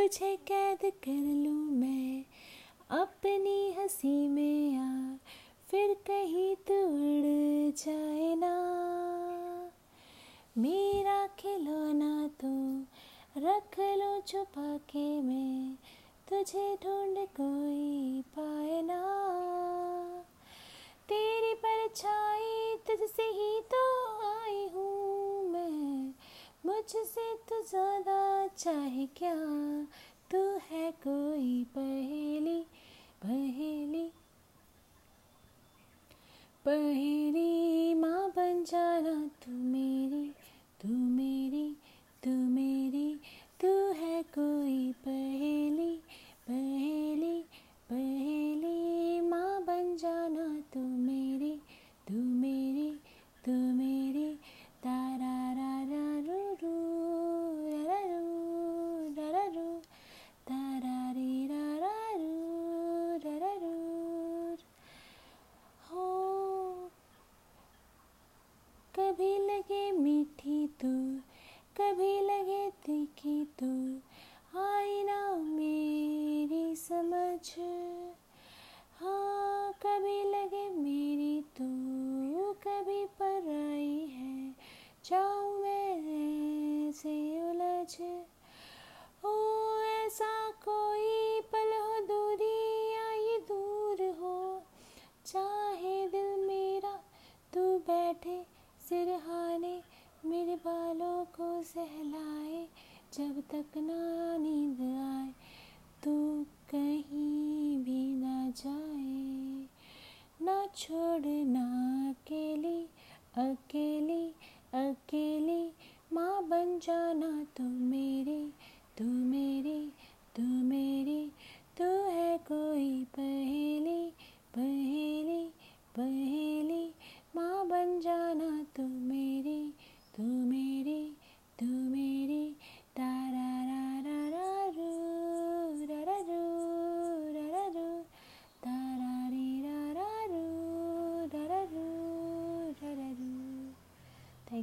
तुझे कैद कर लूँ मैं अपनी हँसी में आ, फिर कहीं तू उड़ जाए ना। मेरा खिलौना तो रख लो छुपा के मैं, तुझे ढूंढ कोई पाए ना। मुझसे तो ज़्यादा चाहे क्या। तू है कोई पहेली पहेली पहेली। कभी पर आई है जाऊँ मैं से उलझ। ओ, ऐसा कोई पल हो दूरी ये दूर हो। चाहे दिल मेरा तू बैठे सिरहाने मेरे बालों को सहलाए। जब तक ना नींद आए, तू कहीं भी ना जाए। ना छोड़ना अकेली अकेली, माँ बन जाना तू मेरी तू मेरी तू मेरी, तू है कोई पहेली पहेली पहेली